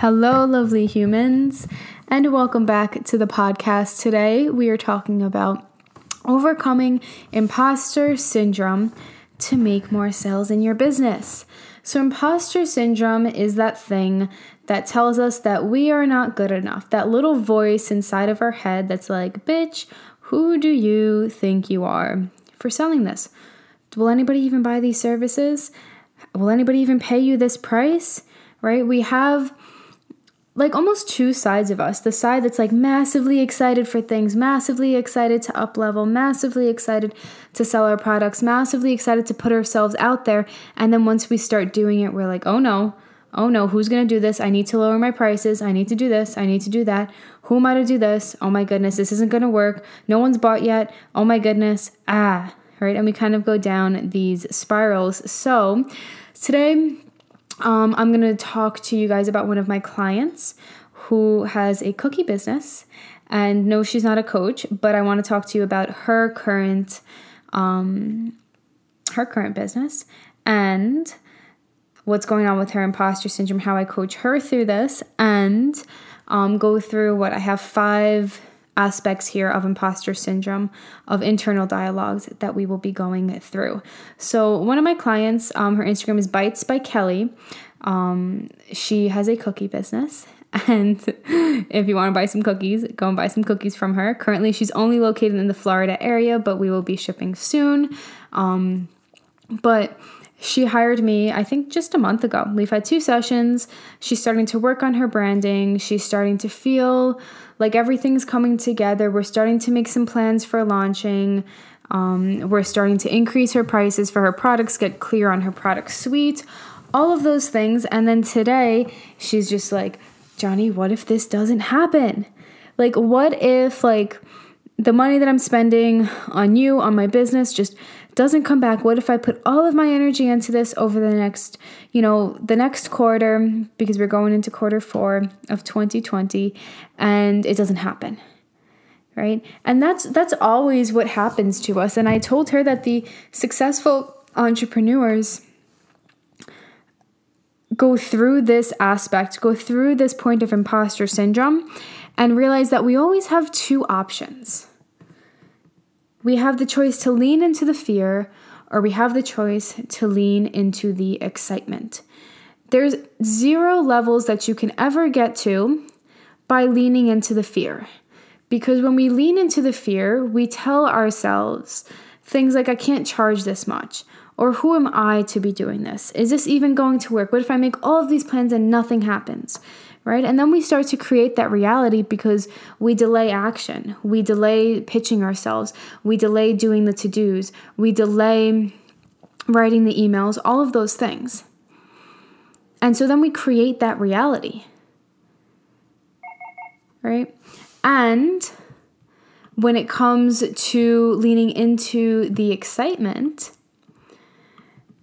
Hello, lovely humans, and welcome back to the podcast. Today, we are talking about overcoming imposter syndrome to make more sales in your business. So, imposter syndrome is that thing that tells us that we are not good enough. That little voice inside of our head that's like, bitch, who do you think you are for selling this? Will anybody even buy these services? Will anybody even pay you this price? Right? We have like almost two sides of us. The side that's like massively excited for things massively excited to up level massively excited to sell our products massively excited to put ourselves out there. And then once we start doing it we're like oh no. Oh no who's going to do this? I need to lower my prices. I need to do this. I need to do that. Who am i to do this? Oh my goodness this isn't going to work. No one's bought yet. Oh my goodness. Ah right? And we kind of go down these spirals. So today um, I'm going to talk to you guys about one of my clients who has a cookie business. And no, she's not a coach, but I want to talk to you about her current, um, her current business and what's going on with her imposter syndrome, how I coach her through this, and um, go through what I have five aspects here of imposter syndrome, of internal dialogues that we will be going through. So, one of my clients, um, her Instagram is Bites by Kelly. Um, she has a cookie business. And if you want to buy some cookies, go and buy some cookies from her. Currently, she's only located in the Florida area, but we will be shipping soon. Um, but she hired me, I think, just a month ago. We've had two sessions. She's starting to work on her branding. She's starting to feel like everything's coming together. We're starting to make some plans for launching. Um, we're starting to increase her prices for her products, get clear on her product suite, all of those things. And then today, she's just like, Johnny, what if this doesn't happen? Like, what if, like, the money that I'm spending on you, on my business, just doesn't come back, what if I put all of my energy into this over the next, you know, the next quarter, because we're going into quarter four of 2020, and it doesn't happen? Right? And that's that's always what happens to us. And I told her that the successful entrepreneurs go through this aspect, go through this point of imposter syndrome, and realize that we always have two options we have the choice to lean into the fear or we have the choice to lean into the excitement. There's zero levels that you can ever get to by leaning into the fear. Because when we lean into the fear, we tell ourselves things like, I can't charge this much. Or who am I to be doing this? Is this even going to work? What if I make all of these plans and nothing happens? Right? And then we start to create that reality because we delay action, we delay pitching ourselves, we delay doing the to dos, we delay writing the emails, all of those things. And so then we create that reality, right? And when it comes to leaning into the excitement,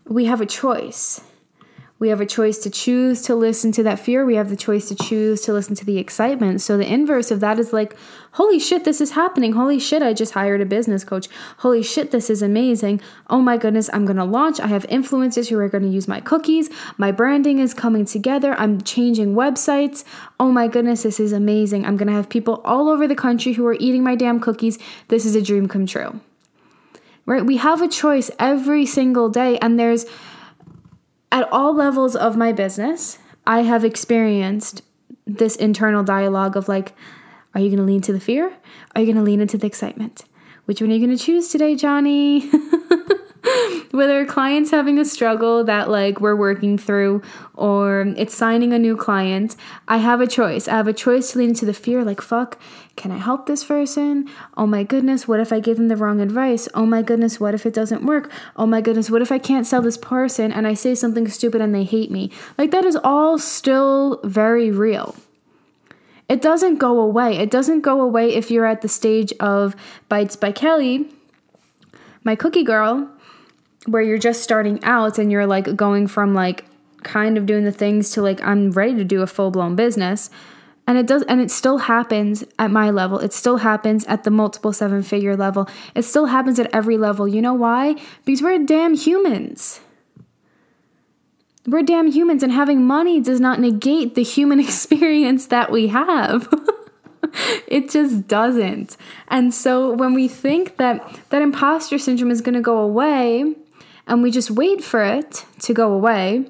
we have a choice. We have a choice to choose to listen to that fear. We have the choice to choose to listen to the excitement. So the inverse of that is like, holy shit, this is happening. Holy shit, I just hired a business coach. Holy shit, this is amazing. Oh my goodness, I'm going to launch. I have influencers who are going to use my cookies. My branding is coming together. I'm changing websites. Oh my goodness, this is amazing. I'm going to have people all over the country who are eating my damn cookies. This is a dream come true. Right? We have a choice every single day, and there's at all levels of my business, I have experienced this internal dialogue of like, are you going to lean to the fear? Are you going to lean into the excitement? Which one are you going to choose today, Johnny? whether a client's having a struggle that like we're working through or it's signing a new client, I have a choice. I have a choice to lean into the fear like, fuck, can I help this person? Oh my goodness, what if I give them the wrong advice? Oh my goodness, what if it doesn't work? Oh my goodness, what if I can't sell this person and I say something stupid and they hate me? Like, that is all still very real. It doesn't go away. It doesn't go away if you're at the stage of Bites by Kelly, my cookie girl, where you're just starting out and you're like going from like kind of doing the things to like I'm ready to do a full blown business. And it does and it still happens at my level. It still happens at the multiple seven figure level. It still happens at every level. You know why? Because we're damn humans. We're damn humans and having money does not negate the human experience that we have. It just doesn't. And so when we think that that imposter syndrome is going to go away and we just wait for it to go away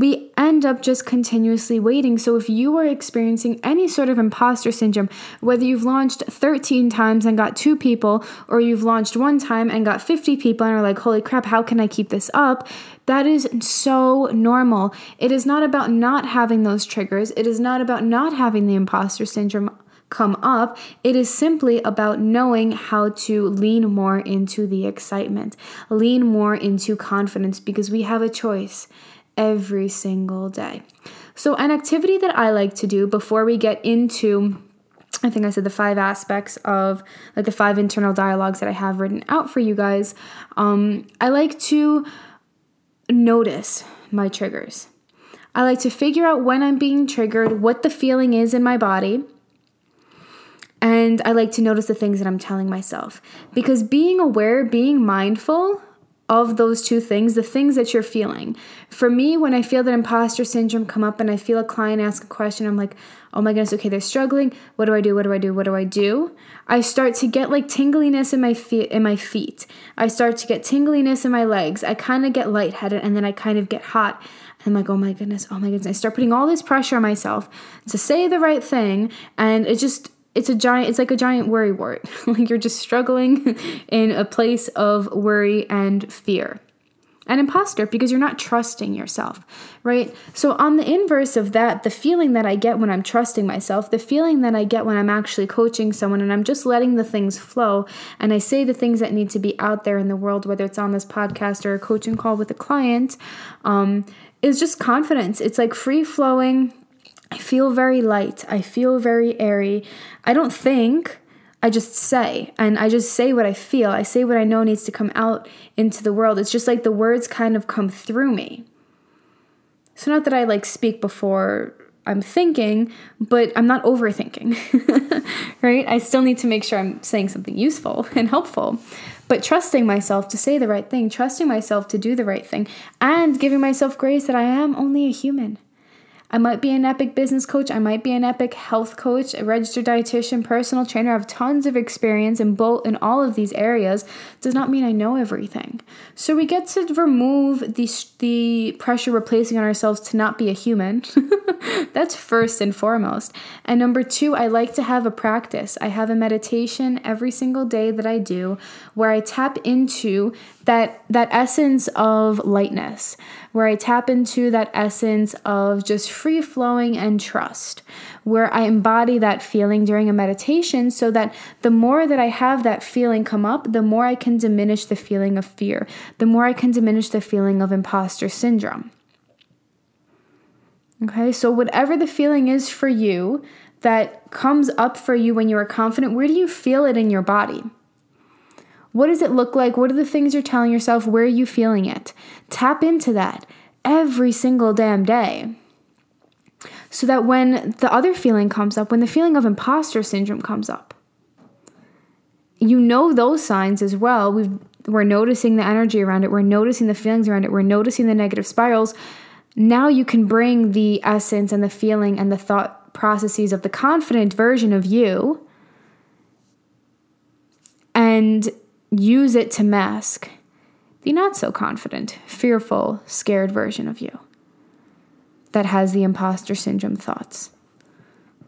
we end up just continuously waiting. So, if you are experiencing any sort of imposter syndrome, whether you've launched 13 times and got two people, or you've launched one time and got 50 people and are like, holy crap, how can I keep this up? That is so normal. It is not about not having those triggers, it is not about not having the imposter syndrome come up. It is simply about knowing how to lean more into the excitement, lean more into confidence because we have a choice every single day. So, an activity that I like to do before we get into I think I said the five aspects of like the five internal dialogues that I have written out for you guys. Um, I like to notice my triggers. I like to figure out when I'm being triggered, what the feeling is in my body. And I like to notice the things that I'm telling myself. Because being aware, being mindful of those two things, the things that you're feeling. For me, when I feel that imposter syndrome come up and I feel a client ask a question, I'm like, oh my goodness, okay, they're struggling. What do I do? What do I do? What do I do? I start to get like tingliness in my feet in my feet. I start to get tingliness in my legs. I kind of get lightheaded and then I kind of get hot. I'm like, oh my goodness, oh my goodness. I start putting all this pressure on myself to say the right thing, and it just it's a giant it's like a giant worry wart. Like you're just struggling in a place of worry and fear an imposter because you're not trusting yourself right? So on the inverse of that the feeling that i get when i'm trusting myself the feeling that i get when i'm actually coaching someone and i'm just letting the things flow and i say the things that need to be out there in the world whether it's on this podcast or a coaching call with a client um, is just confidence. It's like free flowing feel very light. I feel very airy. I don't think, I just say. And I just say what I feel. I say what I know needs to come out into the world. It's just like the words kind of come through me. So, not that I like speak before I'm thinking, but I'm not overthinking, right? I still need to make sure I'm saying something useful and helpful, but trusting myself to say the right thing, trusting myself to do the right thing, and giving myself grace that I am only a human. I might be an epic business coach, I might be an epic health coach, a registered dietitian, personal trainer. I have tons of experience in both in all of these areas. Does not mean I know everything. So we get to remove the the pressure we're placing on ourselves to not be a human. That's first and foremost. And number 2, I like to have a practice. I have a meditation every single day that I do where I tap into that that essence of lightness where I tap into that essence of just free flowing and trust, where I embody that feeling during a meditation so that the more that I have that feeling come up, the more I can diminish the feeling of fear, the more I can diminish the feeling of imposter syndrome. Okay, so whatever the feeling is for you that comes up for you when you are confident, where do you feel it in your body? What does it look like? What are the things you're telling yourself? Where are you feeling it? Tap into that every single damn day. So that when the other feeling comes up, when the feeling of imposter syndrome comes up, you know those signs as well. we we're noticing the energy around it, we're noticing the feelings around it, we're noticing the negative spirals. Now you can bring the essence and the feeling and the thought processes of the confident version of you and use it to mask the not so confident, fearful, scared version of you that has the imposter syndrome thoughts.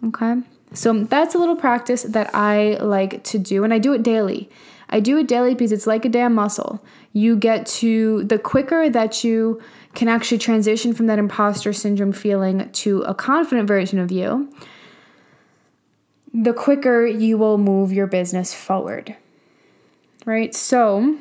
Okay? So that's a little practice that I like to do, and I do it daily. I do it daily because it's like a damn muscle. You get to, the quicker that you can actually transition from that imposter syndrome feeling to a confident version of you, the quicker you will move your business forward. Right? So,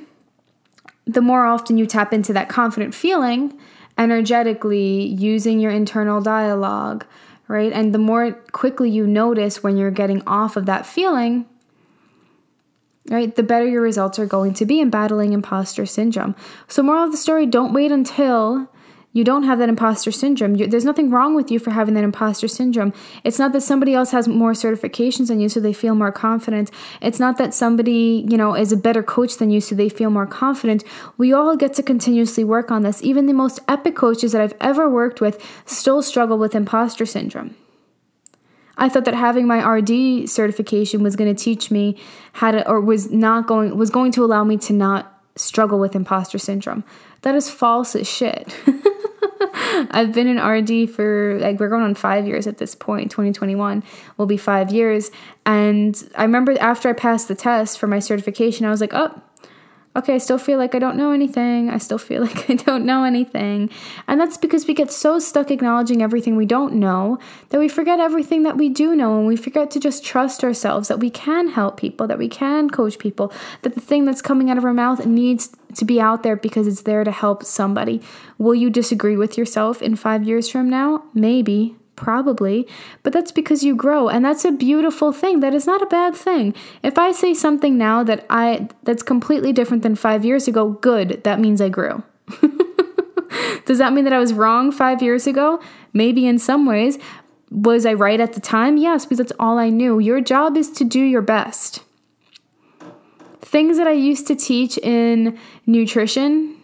the more often you tap into that confident feeling, energetically using your internal dialogue, right? And the more quickly you notice when you're getting off of that feeling, right, the better your results are going to be in battling imposter syndrome. So, moral of the story don't wait until you don't have that imposter syndrome. You, there's nothing wrong with you for having that imposter syndrome. It's not that somebody else has more certifications than you, so they feel more confident. It's not that somebody, you know, is a better coach than you, so they feel more confident. We all get to continuously work on this. Even the most epic coaches that I've ever worked with still struggle with imposter syndrome. I thought that having my RD certification was going to teach me how to, or was not going, was going to allow me to not struggle with imposter syndrome. That is false as shit. I've been in RD for like we're going on five years at this point. 2021 will be five years. And I remember after I passed the test for my certification, I was like, oh, okay, I still feel like I don't know anything. I still feel like I don't know anything. And that's because we get so stuck acknowledging everything we don't know that we forget everything that we do know and we forget to just trust ourselves that we can help people, that we can coach people, that the thing that's coming out of our mouth needs to be out there because it's there to help somebody. Will you disagree with yourself in five years from now? Maybe. Probably, but that's because you grow and that's a beautiful thing. That is not a bad thing. If I say something now that I that's completely different than 5 years ago, good. That means I grew. Does that mean that I was wrong 5 years ago? Maybe in some ways. Was I right at the time? Yes, because that's all I knew. Your job is to do your best. Things that I used to teach in nutrition,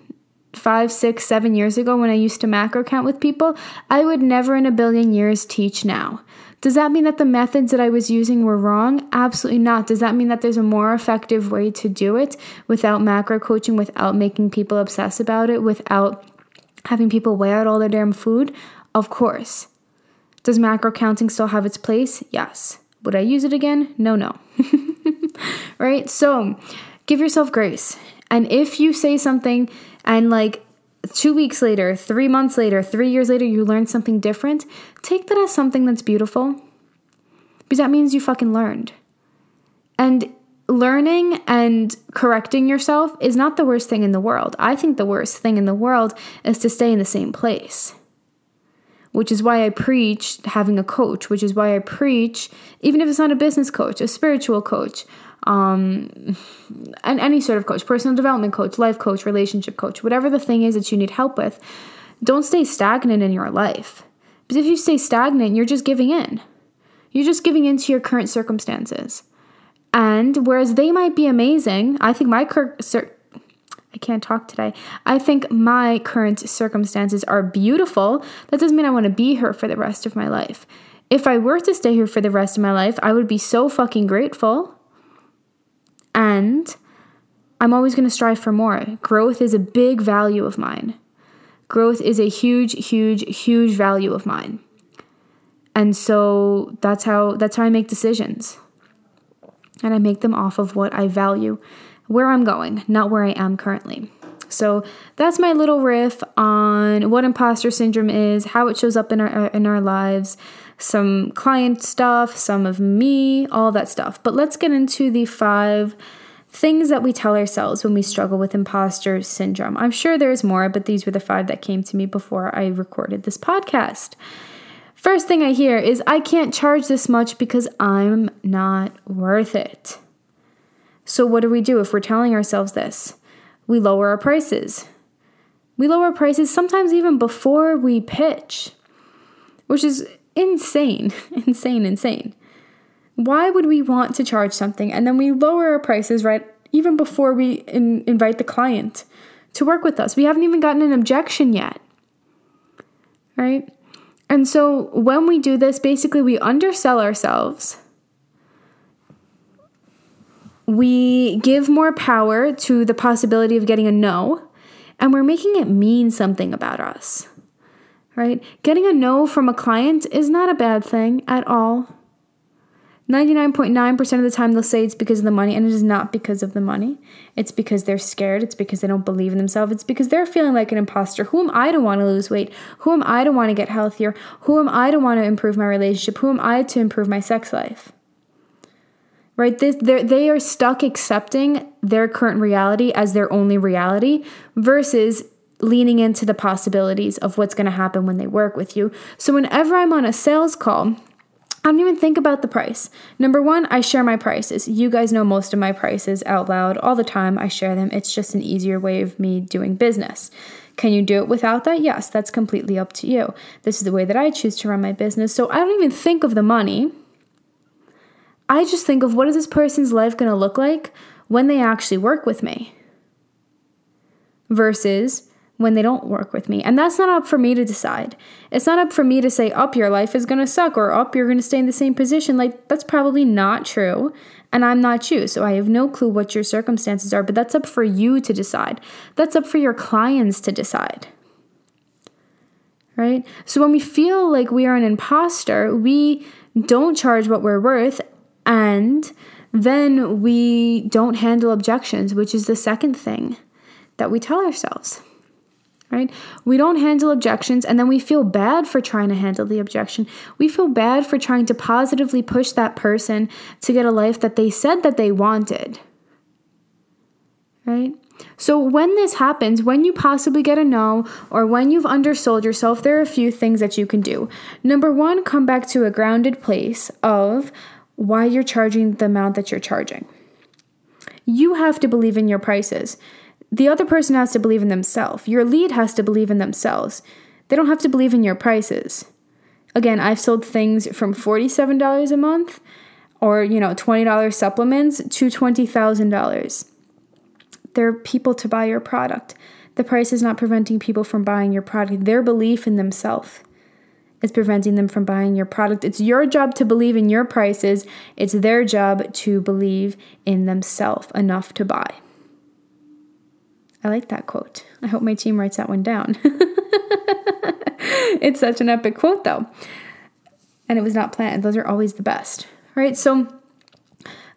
five, six, seven years ago when I used to macro count with people, I would never in a billion years teach now. Does that mean that the methods that I was using were wrong? Absolutely not. Does that mean that there's a more effective way to do it without macro coaching, without making people obsess about it, without having people weigh out all their damn food? Of course. Does macro counting still have its place? Yes. Would I use it again? No, no. right? So give yourself grace. And if you say something and like two weeks later, three months later, three years later, you learn something different, take that as something that's beautiful because that means you fucking learned. And learning and correcting yourself is not the worst thing in the world. I think the worst thing in the world is to stay in the same place. Which is why I preach having a coach, which is why I preach, even if it's not a business coach, a spiritual coach, um, and any sort of coach, personal development coach, life coach, relationship coach, whatever the thing is that you need help with, don't stay stagnant in your life. Because if you stay stagnant, you're just giving in. You're just giving in to your current circumstances. And whereas they might be amazing, I think my current cir- I can't talk today. I think my current circumstances are beautiful. That doesn't mean I want to be here for the rest of my life. If I were to stay here for the rest of my life, I would be so fucking grateful. And I'm always going to strive for more. Growth is a big value of mine. Growth is a huge, huge, huge value of mine. And so that's how that's how I make decisions. And I make them off of what I value, where I'm going, not where I am currently. So that's my little riff on what imposter syndrome is, how it shows up in our in our lives, some client stuff, some of me, all that stuff. But let's get into the five things that we tell ourselves when we struggle with imposter syndrome. I'm sure there's more, but these were the five that came to me before I recorded this podcast. First thing I hear is I can't charge this much because I'm not worth it. So, what do we do if we're telling ourselves this? We lower our prices. We lower prices sometimes even before we pitch, which is insane, insane, insane. Why would we want to charge something and then we lower our prices right even before we in, invite the client to work with us? We haven't even gotten an objection yet. Right? And so when we do this, basically we undersell ourselves. We give more power to the possibility of getting a no, and we're making it mean something about us right? Getting a no from a client is not a bad thing at all. 99.9% of the time they'll say it's because of the money, and it is not because of the money. It's because they're scared. It's because they don't believe in themselves. It's because they're feeling like an imposter. Who am I to want to lose weight? Who am I to want to get healthier? Who am I to want to improve my relationship? Who am I to improve my sex life? Right? They are stuck accepting their current reality as their only reality versus leaning into the possibilities of what's going to happen when they work with you. So, whenever I'm on a sales call, I don't even think about the price. Number one, I share my prices. You guys know most of my prices out loud all the time. I share them. It's just an easier way of me doing business. Can you do it without that? Yes, that's completely up to you. This is the way that I choose to run my business. So I don't even think of the money. I just think of what is this person's life going to look like when they actually work with me versus when they don't work with me. And that's not up for me to decide. It's not up for me to say, up, your life is going to suck, or up, you're going to stay in the same position. Like, that's probably not true. And I'm not you. So I have no clue what your circumstances are, but that's up for you to decide. That's up for your clients to decide. Right? So when we feel like we are an imposter, we don't charge what we're worth, and then we don't handle objections, which is the second thing that we tell ourselves right? We don't handle objections and then we feel bad for trying to handle the objection. We feel bad for trying to positively push that person to get a life that they said that they wanted. Right? So, when this happens, when you possibly get a no, or when you've undersold yourself, there are a few things that you can do. Number one, come back to a grounded place of why you're charging the amount that you're charging. You have to believe in your prices the other person has to believe in themselves. Your lead has to believe in themselves. They don't have to believe in your prices. Again, I've sold things from $47 a month or, you know, $20 supplements to $20,000. There are people to buy your product. The price is not preventing people from buying your product. Their belief in themselves is preventing them from buying your product. It's your job to believe in your prices. It's their job to believe in themselves enough to buy. I like that quote. I hope my team writes that one down. it's such an epic quote, though. And it was not planned. Those are always the best, right? So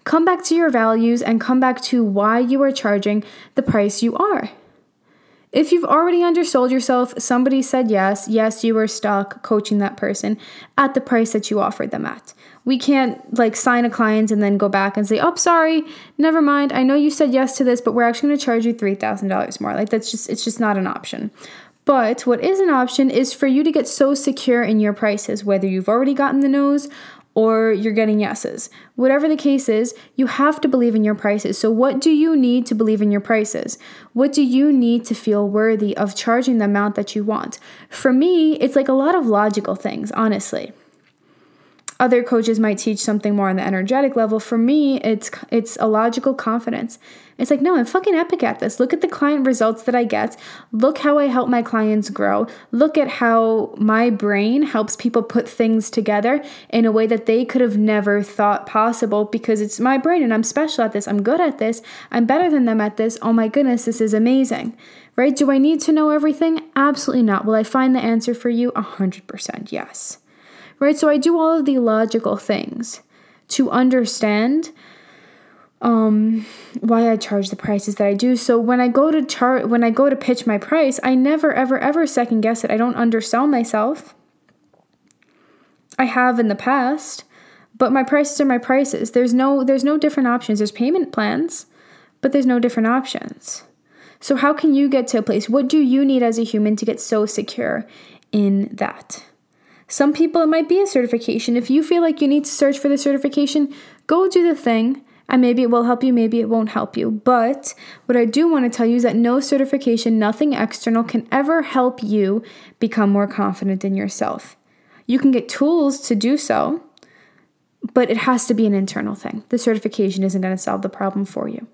come back to your values and come back to why you are charging the price you are. If you've already undersold yourself, somebody said yes, yes, you were stuck coaching that person at the price that you offered them at. We can't like sign a client and then go back and say, "Oh, sorry, never mind. I know you said yes to this, but we're actually going to charge you $3,000 more." Like that's just it's just not an option. But what is an option is for you to get so secure in your prices, whether you've already gotten the nose or you're getting yeses. Whatever the case is, you have to believe in your prices. So, what do you need to believe in your prices? What do you need to feel worthy of charging the amount that you want? For me, it's like a lot of logical things, honestly other coaches might teach something more on the energetic level. For me, it's it's a logical confidence. It's like, no, I'm fucking epic at this. Look at the client results that I get. Look how I help my clients grow. Look at how my brain helps people put things together in a way that they could have never thought possible because it's my brain and I'm special at this. I'm good at this. I'm better than them at this. Oh my goodness, this is amazing. Right? Do I need to know everything? Absolutely not. Will I find the answer for you? 100% yes right? So I do all of the logical things to understand um why I charge the prices that I do. So when I go to chart when I go to pitch my price, I never ever ever second guess it. I don't undersell myself. I have in the past, but my prices are my prices. There's no there's no different options. There's payment plans, but there's no different options. So how can you get to a place? What do you need as a human to get so secure in that? Some people, it might be a certification. If you feel like you need to search for the certification, go do the thing and maybe it will help you, maybe it won't help you. But what I do want to tell you is that no certification, nothing external can ever help you become more confident in yourself. You can get tools to do so, but it has to be an internal thing. The certification isn't going to solve the problem for you.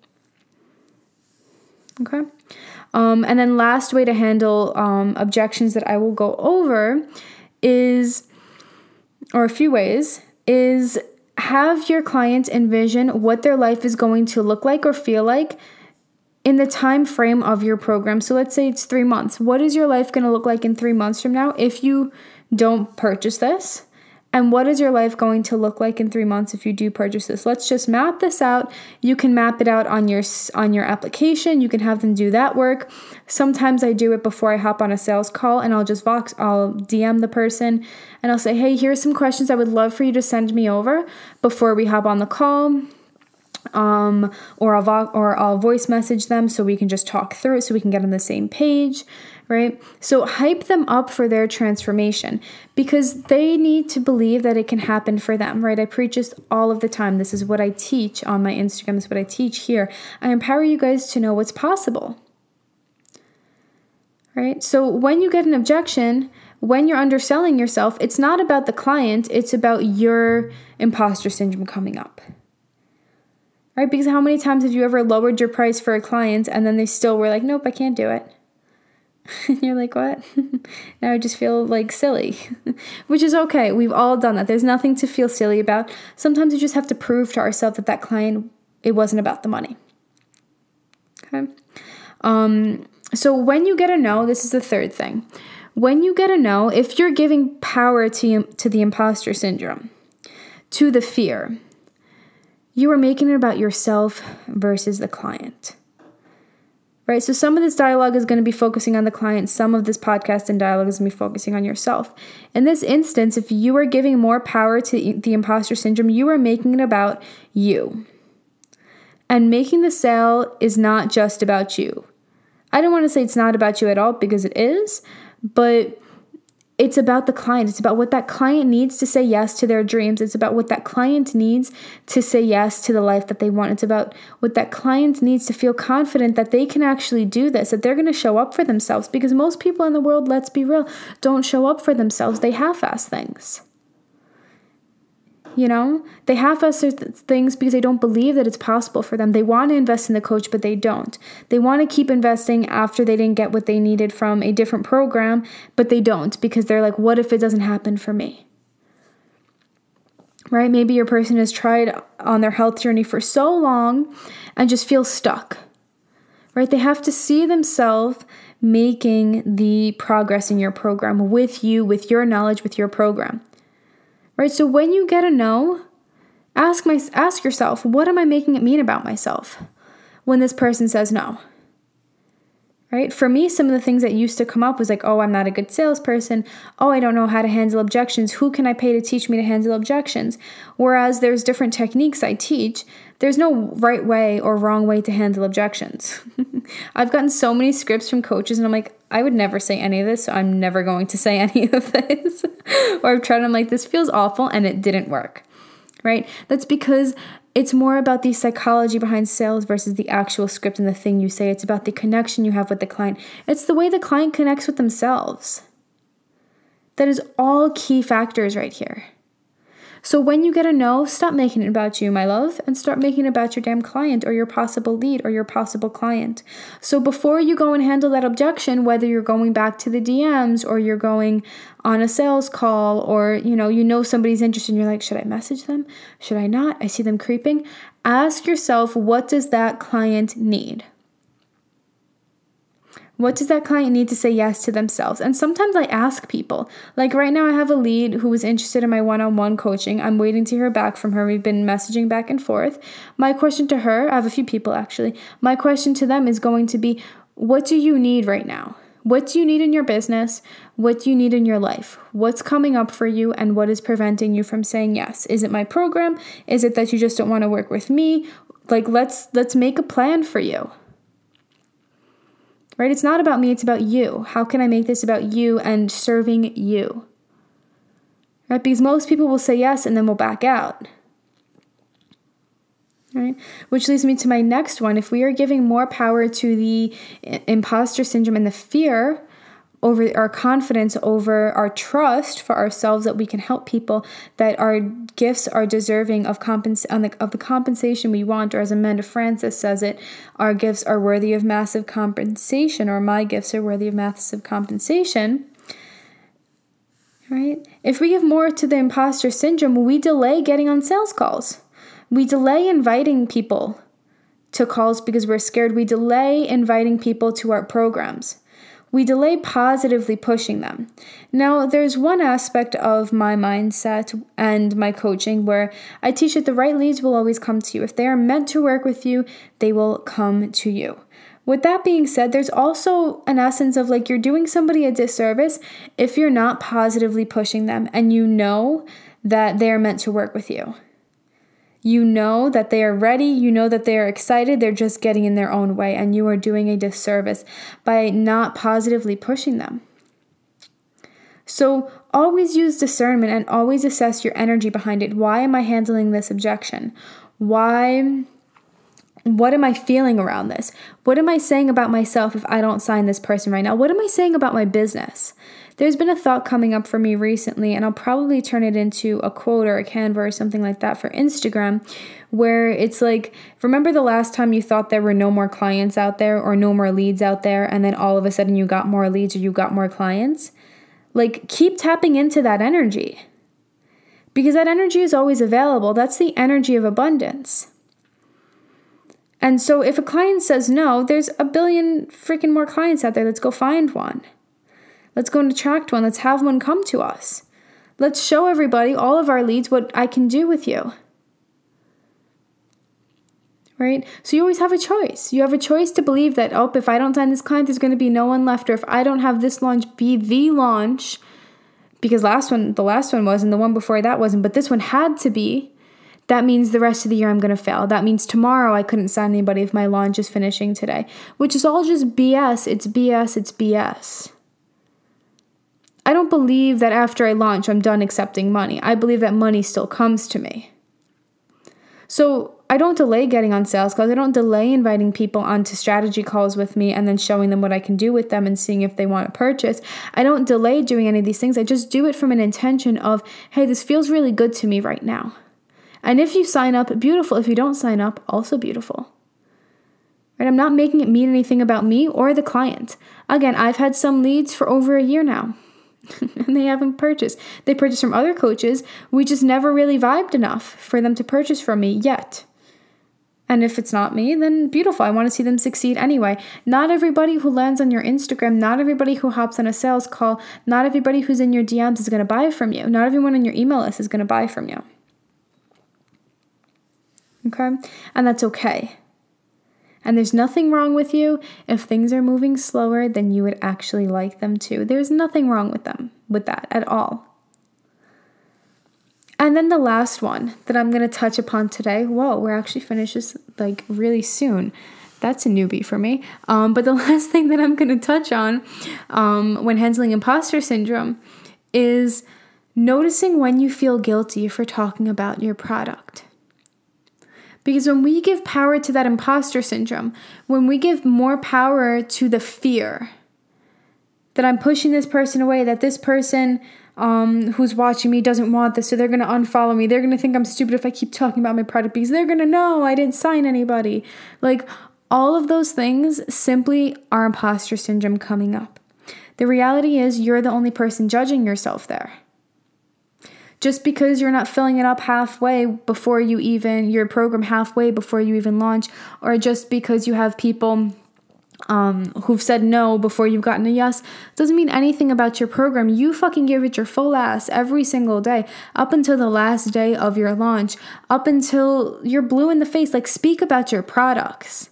Okay? Um, and then, last way to handle um, objections that I will go over is, or a few ways, is have your client envision what their life is going to look like or feel like in the time frame of your program. So let's say it's 3 months. What is your life going to look like in 3 months from now if you don't purchase this? And what is your life going to look like in 3 months if you do purchase this? Let's just map this out. You can map it out on your on your application. You can have them do that work. Sometimes I do it before I hop on a sales call and I'll just vox I'll DM the person and I'll say, "Hey, here's some questions I would love for you to send me over before we hop on the call." um, or I'll vo- or I'll voice message them so we can just talk through it so we can get on the same page, right? So hype them up for their transformation because they need to believe that it can happen for them, right? I preach this all of the time. This is what I teach on my Instagram. This is what I teach here. I empower you guys to know what's possible. Right? So when you get an objection, when you're underselling yourself, it's not about the client, it's about your imposter syndrome coming up right? Because how many times have you ever lowered your price for a client and then they still were like, nope, I can't do it? And you're like, what? now I just feel like silly, which is okay. We've all done that. There's nothing to feel silly about. Sometimes we just have to prove to ourselves that that client, it wasn't about the money. Okay. Um, so when you get a no, this is the third thing. When you get a no, if you're giving power to, to the imposter syndrome, to the fear, you are making it about yourself versus the client. Right? So some of this dialogue is going to be focusing on the client, some of this podcast and dialogue is going to be focusing on yourself. In this instance, if you are giving more power to the imposter syndrome, you are making it about you. And making the sale is not just about you. I don't want to say it's not about you at all because it is, but it's about the client. It's about what that client needs to say yes to their dreams. It's about what that client needs to say yes to the life that they want. It's about what that client needs to feel confident that they can actually do this, that they're going to show up for themselves. Because most people in the world, let's be real, don't show up for themselves. They half ass things. You know, they half ass things because they don't believe that it's possible for them. They want to invest in the coach, but they don't. They want to keep investing after they didn't get what they needed from a different program, but they don't because they're like, what if it doesn't happen for me? Right? Maybe your person has tried on their health journey for so long and just feels stuck. Right? They have to see themselves making the progress in your program with you, with your knowledge, with your program. Right? So when you get a no, ask my ask yourself, what am I making it mean about myself when this person says no? Right? For me, some of the things that used to come up was like, oh, I'm not a good salesperson. Oh, I don't know how to handle objections. Who can I pay to teach me to handle objections? Whereas there's different techniques I teach. There's no right way or wrong way to handle objections. I've gotten so many scripts from coaches, and I'm like, I would never say any of this, so I'm never going to say any of this. or I've tried, I'm like, this feels awful, and it didn't work. Right? That's because it's more about the psychology behind sales versus the actual script and the thing you say. It's about the connection you have with the client. It's the way the client connects with themselves. That is all key factors right here. So when you get a no, stop making it about you, my love, and start making it about your damn client or your possible lead or your possible client. So before you go and handle that objection, whether you're going back to the DMs or you're going on a sales call or you know, you know somebody's interested and you're like, should I message them? Should I not? I see them creeping. Ask yourself, what does that client need? What does that client need to say yes to themselves? And sometimes I ask people, like right now, I have a lead who was interested in my one on one coaching. I'm waiting to hear back from her. We've been messaging back and forth. My question to her, I have a few people actually. My question to them is going to be, What do you need right now? What do you need in your business? What do you need in your life? What's coming up for you and what is preventing you from saying yes? Is it my program? Is it that you just don't want to work with me? Like let's let's make a plan for you right? It's not about me, it's about you. How can I make this about you and serving you? Right? Because most people will say yes and then will back out. Right? Which leads me to my next one. If we are giving more power to the imposter syndrome and the fear over our confidence, over our trust for ourselves that we can help people, that our gifts are deserving of, compens- the, of the compensation we want, or as Amanda Frances says it, our gifts are worthy of massive compensation, or my gifts are worthy of massive compensation. Right? If we give more to the imposter syndrome, we delay getting on sales calls. We delay inviting people to calls because we're scared. We delay inviting people to our programs we delay positively pushing them. Now, there's one aspect of my mindset and my coaching where I teach that the right leads will always come to you. If they are meant to work with you, they will come to you. With that being said, there's also an essence of like you're doing somebody a disservice if you're not positively pushing them and you know that they're meant to work with you. You know that they are ready, you know that they are excited, they're just getting in their own way, and you are doing a disservice by not positively pushing them. So, always use discernment and always assess your energy behind it. Why am I handling this objection? Why what am I feeling around this? What am I saying about myself if I don't sign this person right now? What am I saying about my business? There's been a thought coming up for me recently, and I'll probably turn it into a quote or a Canva or something like that for Instagram, where it's like, remember the last time you thought there were no more clients out there or no more leads out there, and then all of a sudden you got more leads or you got more clients? Like, keep tapping into that energy because that energy is always available. That's the energy of abundance. And so if a client says no, there's a billion freaking more clients out there. Let's go find one. Let's go and attract one. Let's have one come to us. Let's show everybody, all of our leads, what I can do with you. Right? So you always have a choice. You have a choice to believe that, oh, if I don't sign this client, there's going to be no one left. Or if I don't have this launch be the launch, because last one, the last one was, and the one before that wasn't, but this one had to be that means the rest of the year I'm going to fail. That means tomorrow I couldn't sign anybody if my launch is finishing today, which is all just BS. It's BS. It's BS. I don't believe that after I launch, I'm done accepting money. I believe that money still comes to me. So I don't delay getting on sales calls. I don't delay inviting people onto strategy calls with me and then showing them what I can do with them and seeing if they want to purchase. I don't delay doing any of these things. I just do it from an intention of, hey, this feels really good to me right now. And if you sign up, beautiful. If you don't sign up, also beautiful. Right? I'm not making it mean anything about me or the client. Again, I've had some leads for over a year now. and they haven't purchased. They purchased from other coaches. We just never really vibed enough for them to purchase from me yet. And if it's not me, then beautiful. I want to see them succeed anyway. Not everybody who lands on your Instagram, not everybody who hops on a sales call, not everybody who's in your DMs is going to buy from you. Not everyone on your email list is going to buy from you. Okay? And that's okay. And there's nothing wrong with you if things are moving slower than you would actually like them to. There's nothing wrong with them, with that at all. And then the last one that I'm going to touch upon today. Whoa, we're actually finished this like really soon. That's a newbie for me. Um, but the last thing that I'm going to touch on um, when handling imposter syndrome is noticing when you feel guilty for talking about your product. Because when we give power to that imposter syndrome, when we give more power to the fear that I'm pushing this person away, that this person um, who's watching me doesn't want this, so they're gonna unfollow me. They're gonna think I'm stupid if I keep talking about my product because they're gonna know I didn't sign anybody. Like all of those things simply are imposter syndrome coming up. The reality is, you're the only person judging yourself there just because you're not filling it up halfway before you even your program halfway before you even launch or just because you have people um, who've said no before you've gotten a yes doesn't mean anything about your program. You fucking give it your full ass every single day up until the last day of your launch, up until you're blue in the face. Like, speak about your products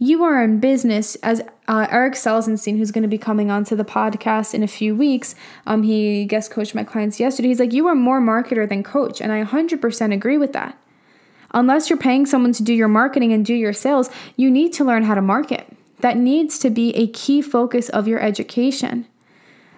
you are in business as uh, Eric Selzenstein, who's going to be coming onto the podcast in a few weeks. Um, he guest coached my clients yesterday. He's like, you are more marketer than coach, and I 100% agree with that. Unless you're paying someone to do your marketing and do your sales, you need to learn how to market. That needs to be a key focus of your education.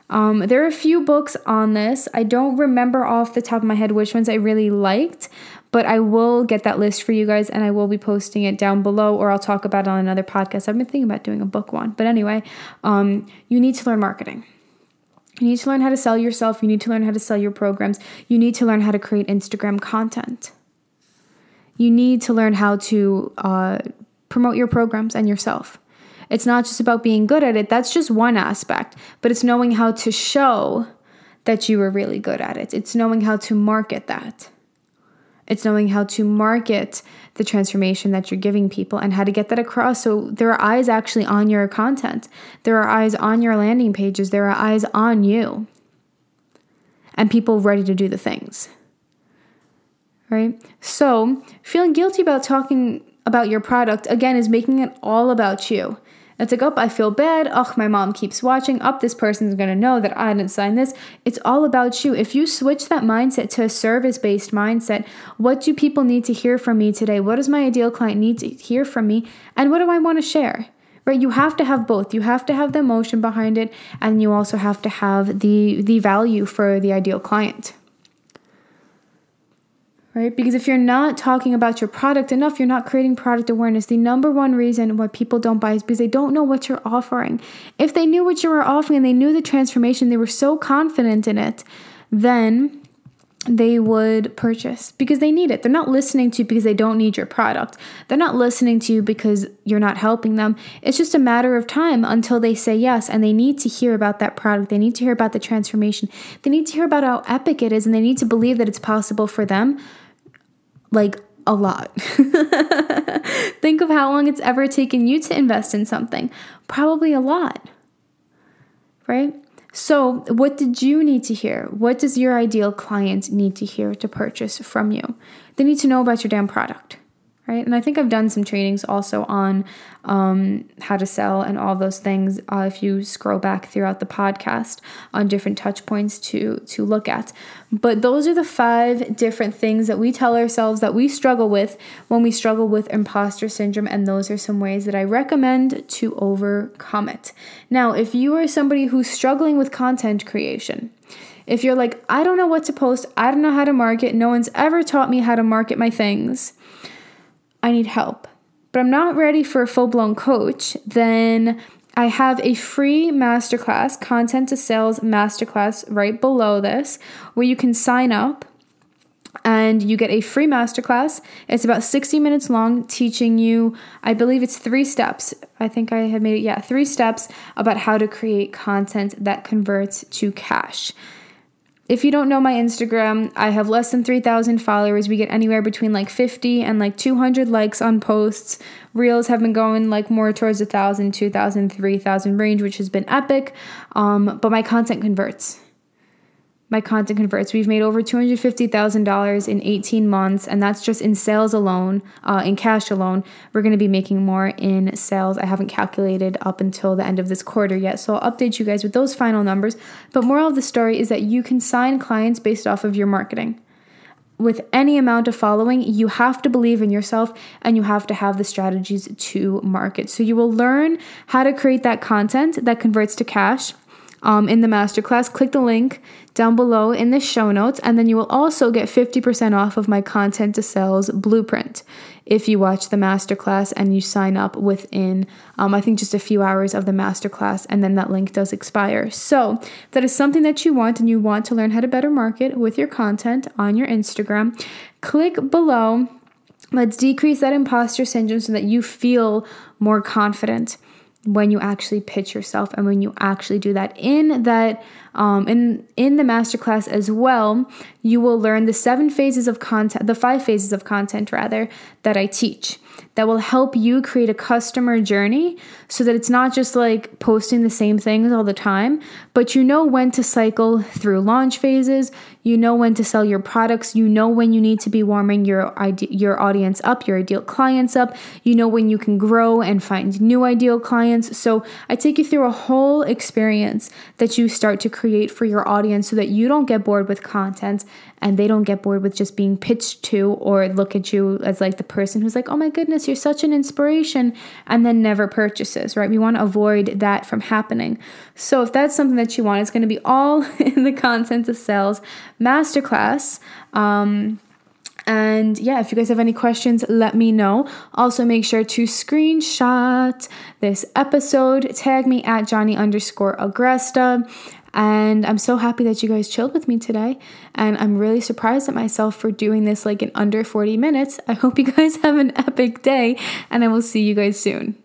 Um, there are a few books on this. I don't remember off the top of my head which ones I really liked, but I will get that list for you guys and I will be posting it down below or I'll talk about it on another podcast. I've been thinking about doing a book one. But anyway, um, you need to learn marketing. You need to learn how to sell yourself. You need to learn how to sell your programs. You need to learn how to create Instagram content. You need to learn how to uh, promote your programs and yourself. It's not just about being good at it, that's just one aspect, but it's knowing how to show that you are really good at it. It's knowing how to market that. It's knowing how to market the transformation that you're giving people and how to get that across. So there are eyes actually on your content, there are eyes on your landing pages, there are eyes on you, and people ready to do the things. Right? So, feeling guilty about talking about your product again is making it all about you. It's like, oh, I feel bad. Oh, my mom keeps watching. Up, oh, this person's gonna know that I didn't sign this. It's all about you. If you switch that mindset to a service based mindset, what do people need to hear from me today? What does my ideal client need to hear from me? And what do I wanna share? Right? You have to have both. You have to have the emotion behind it, and you also have to have the the value for the ideal client right? Because if you're not talking about your product enough, you're not creating product awareness. The number one reason why people don't buy is because they don't know what you're offering. If they knew what you were offering and they knew the transformation, they were so confident in it, then they would purchase because they need it. They're not listening to you because they don't need your product. They're not listening to you because you're not helping them. It's just a matter of time until they say yes and they need to hear about that product. They need to hear about the transformation. They need to hear about how epic it is and they need to believe that it's possible for them like a lot. Think of how long it's ever taken you to invest in something. Probably a lot. Right? So, what did you need to hear? What does your ideal client need to hear to purchase from you? They need to know about your damn product right? And I think I've done some trainings also on um, how to sell and all those things. Uh, if you scroll back throughout the podcast on different touch points to to look at, but those are the five different things that we tell ourselves that we struggle with when we struggle with imposter syndrome, and those are some ways that I recommend to overcome it. Now, if you are somebody who's struggling with content creation. If you're like, I don't know what to post, I don't know how to market, no one's ever taught me how to market my things, I need help, but I'm not ready for a full blown coach, then I have a free masterclass, content to sales masterclass right below this, where you can sign up and you get a free masterclass. It's about 60 minutes long, teaching you, I believe it's three steps. I think I had made it, yeah, three steps about how to create content that converts to cash. If you don't know my Instagram, I have less than 3,000 followers. We get anywhere between like 50 and like 200 likes on posts. Reels have been going like more towards a 1,000, 2,000, 3,000 range, which has been epic. Um, but my content converts my content converts. We've made over $250,000 in 18 months, and that's just in sales alone, uh, in cash alone. We're going to be making more in sales. I haven't calculated up until the end of this quarter yet, so I'll update you guys with those final numbers. But moral of the story is that you can sign clients based off of your marketing. With any amount of following, you have to believe in yourself and you have to have the strategies to market. So, you will learn how to create that content that converts to cash um, in the masterclass. Click the link down below in the show notes, and then you will also get 50% off of my content to sales blueprint if you watch the masterclass and you sign up within, um, I think, just a few hours of the masterclass, and then that link does expire. So, that is something that you want, and you want to learn how to better market with your content on your Instagram. Click below. Let's decrease that imposter syndrome so that you feel more confident when you actually pitch yourself and when you actually do that. In that um, in in the masterclass as well you will learn the seven phases of content the five phases of content rather that i teach that will help you create a customer journey so that it's not just like posting the same things all the time, but you know when to cycle through launch phases, you know when to sell your products, you know when you need to be warming your ide- your audience up, your ideal clients up, you know when you can grow and find new ideal clients. So, I take you through a whole experience that you start to create for your audience so that you don't get bored with content and they don't get bored with just being pitched to or look at you as like the person who's like, "Oh my goodness, you're such an inspiration," and then never purchases, right? We want to avoid that from happening. So if that's something that you want, it's going to be all in the content of sales masterclass. Um, and yeah, if you guys have any questions, let me know. Also, make sure to screenshot this episode, tag me at Johnny underscore Agresta. And I'm so happy that you guys chilled with me today. And I'm really surprised at myself for doing this like in under 40 minutes. I hope you guys have an epic day, and I will see you guys soon.